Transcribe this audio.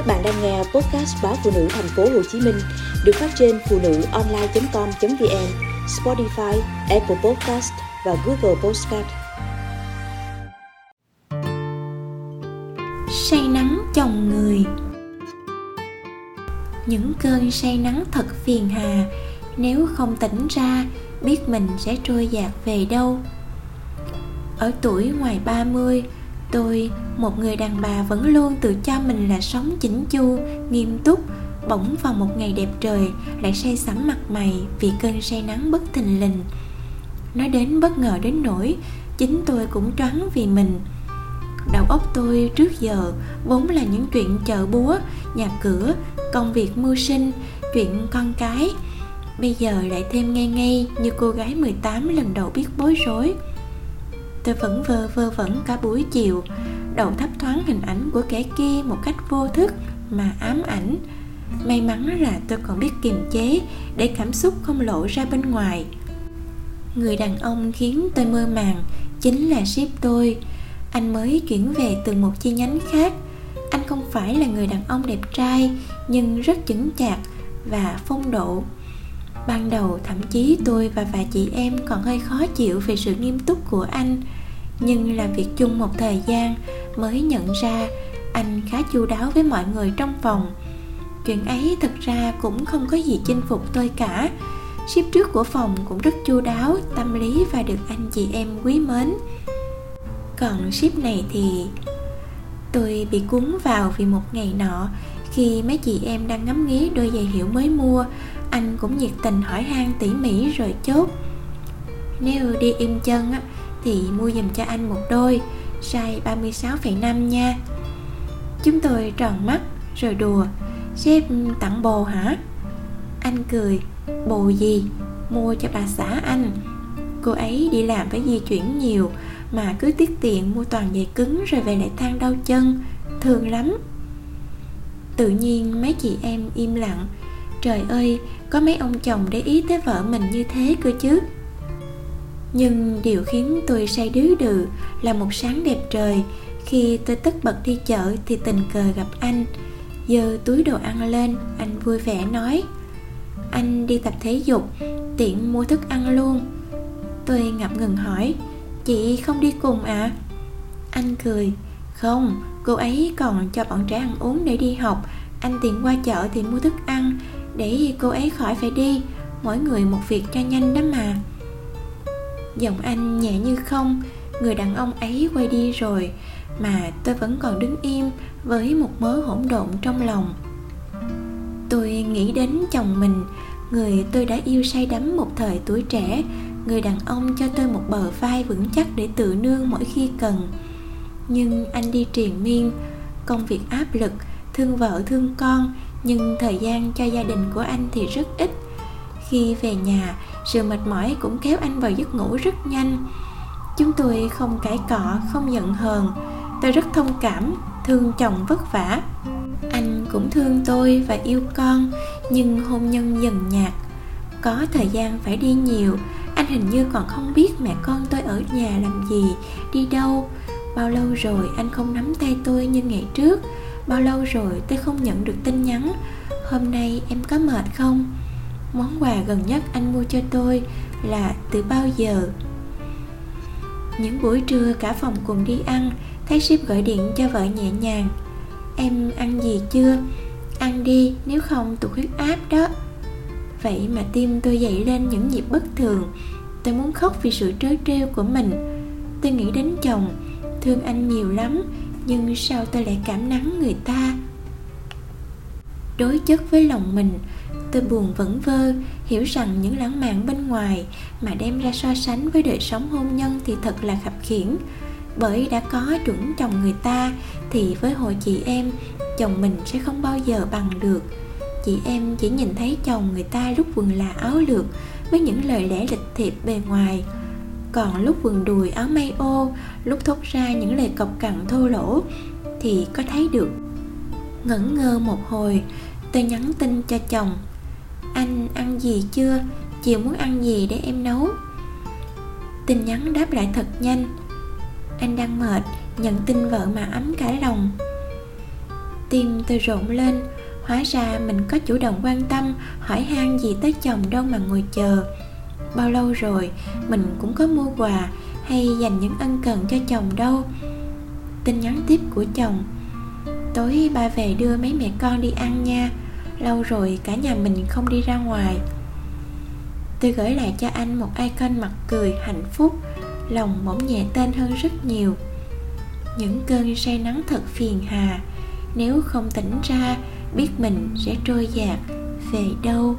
Các bạn đang nghe podcast báo phụ nữ thành phố Hồ Chí Minh được phát trên phụ nữ online.com.vn, Spotify, Apple Podcast và Google Podcast. Say nắng chồng người Những cơn say nắng thật phiền hà Nếu không tỉnh ra biết mình sẽ trôi dạt về đâu Ở tuổi ngoài 30 tôi, một người đàn bà vẫn luôn tự cho mình là sống chỉnh chu, nghiêm túc, bỗng vào một ngày đẹp trời, lại say sắm mặt mày vì cơn say nắng bất thình lình. Nói đến bất ngờ đến nỗi, chính tôi cũng choáng vì mình. Đầu óc tôi trước giờ vốn là những chuyện chợ búa, nhà cửa, công việc mưu sinh, chuyện con cái. Bây giờ lại thêm ngay ngay như cô gái 18 lần đầu biết bối rối tôi vẫn vơ vơ vẩn cả buổi chiều, đầu thấp thoáng hình ảnh của kẻ kia một cách vô thức mà ám ảnh. May mắn là tôi còn biết kiềm chế để cảm xúc không lộ ra bên ngoài. Người đàn ông khiến tôi mơ màng chính là ship tôi. Anh mới chuyển về từ một chi nhánh khác. Anh không phải là người đàn ông đẹp trai, nhưng rất chững chạc và phong độ ban đầu thậm chí tôi và vài chị em còn hơi khó chịu về sự nghiêm túc của anh. Nhưng làm việc chung một thời gian mới nhận ra anh khá chu đáo với mọi người trong phòng. Chuyện ấy thật ra cũng không có gì chinh phục tôi cả. Ship trước của phòng cũng rất chu đáo, tâm lý và được anh chị em quý mến. Còn ship này thì tôi bị cuốn vào vì một ngày nọ khi mấy chị em đang ngắm nghía đôi giày hiệu mới mua anh cũng nhiệt tình hỏi han tỉ mỉ rồi chốt. Nếu đi im chân á thì mua giùm cho anh một đôi size 36,5 nha. Chúng tôi tròn mắt rồi đùa. Sếp tặng bồ hả? Anh cười. Bồ gì? Mua cho bà xã anh. Cô ấy đi làm phải di chuyển nhiều mà cứ tiết tiện mua toàn giày cứng rồi về lại than đau chân. Thương lắm. Tự nhiên mấy chị em im lặng trời ơi, có mấy ông chồng để ý tới vợ mình như thế cơ chứ? Nhưng điều khiến tôi say đứ đừ là một sáng đẹp trời. Khi tôi tất bật đi chợ thì tình cờ gặp anh. Giơ túi đồ ăn lên, anh vui vẻ nói, anh đi tập thể dục, tiện mua thức ăn luôn. Tôi ngập ngừng hỏi, chị không đi cùng à? Anh cười, không, cô ấy còn cho bọn trẻ ăn uống để đi học. Anh tiện qua chợ thì mua thức ăn để cô ấy khỏi phải đi, mỗi người một việc cho nhanh đó mà. Giọng anh nhẹ như không, người đàn ông ấy quay đi rồi, mà tôi vẫn còn đứng im với một mớ hỗn độn trong lòng. Tôi nghĩ đến chồng mình, người tôi đã yêu say đắm một thời tuổi trẻ, người đàn ông cho tôi một bờ vai vững chắc để tự nương mỗi khi cần. Nhưng anh đi triền miên, công việc áp lực, thương vợ thương con nhưng thời gian cho gia đình của anh thì rất ít. Khi về nhà, sự mệt mỏi cũng kéo anh vào giấc ngủ rất nhanh. Chúng tôi không cãi cọ, không giận hờn. Tôi rất thông cảm, thương chồng vất vả. Anh cũng thương tôi và yêu con, nhưng hôn nhân dần nhạt. Có thời gian phải đi nhiều. Anh hình như còn không biết mẹ con tôi ở nhà làm gì, đi đâu. Bao lâu rồi anh không nắm tay tôi như ngày trước? Bao lâu rồi tôi không nhận được tin nhắn? Hôm nay em có mệt không? Món quà gần nhất anh mua cho tôi là từ bao giờ? Những buổi trưa cả phòng cùng đi ăn, thấy ship gọi điện cho vợ nhẹ nhàng. Em ăn gì chưa? Ăn đi, nếu không tụt huyết áp đó. Vậy mà tim tôi dậy lên những nhịp bất thường. Tôi muốn khóc vì sự trớ trêu của mình. Tôi nghĩ đến chồng, thương anh nhiều lắm nhưng sao tôi lại cảm nắng người ta? Đối chất với lòng mình, tôi buồn vẩn vơ, hiểu rằng những lãng mạn bên ngoài mà đem ra so sánh với đời sống hôn nhân thì thật là khập khiển bởi đã có chuẩn chồng người ta thì với hội chị em, chồng mình sẽ không bao giờ bằng được. Chị em chỉ nhìn thấy chồng người ta lúc quần là áo lược với những lời lẽ lịch thiệp bề ngoài còn lúc quần đùi áo may ô lúc thốt ra những lời cọc cằn thô lỗ, thì có thấy được. Ngẩn ngơ một hồi, tôi nhắn tin cho chồng. Anh ăn gì chưa? Chiều muốn ăn gì để em nấu? Tin nhắn đáp lại thật nhanh. Anh đang mệt, nhận tin vợ mà ấm cả lòng. Tim tôi rộn lên, hóa ra mình có chủ động quan tâm, hỏi han gì tới chồng đâu mà ngồi chờ bao lâu rồi, mình cũng có mua quà hay dành những ân cần cho chồng đâu. Tin nhắn tiếp của chồng, tối ba về đưa mấy mẹ con đi ăn nha, lâu rồi cả nhà mình không đi ra ngoài. Tôi gửi lại cho anh một icon mặt cười hạnh phúc, lòng bỗng nhẹ tên hơn rất nhiều. Những cơn say nắng thật phiền hà, nếu không tỉnh ra, biết mình sẽ trôi dạt về đâu.